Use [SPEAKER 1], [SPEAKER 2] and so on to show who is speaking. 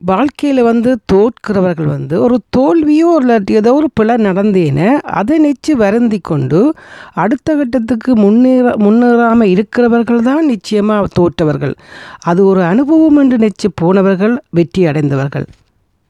[SPEAKER 1] வாழ்க்கையில் வந்து தோற்கிறவர்கள் வந்து ஒரு தோல்வியோ இல்லாட்டி ஏதோ ஒரு பிழை நடந்தேன்னு அதை நிச்சு வருந்தி கொண்டு அடுத்த கட்டத்துக்கு முன்னேற முன்னேறாமல் இருக்கிறவர்கள் தான் நிச்சயமாக தோற்றவர்கள். அது ஒரு அனுபவம் என்று நிச்சு போனவர்கள் வெற்றி அடைந்தவர்கள்.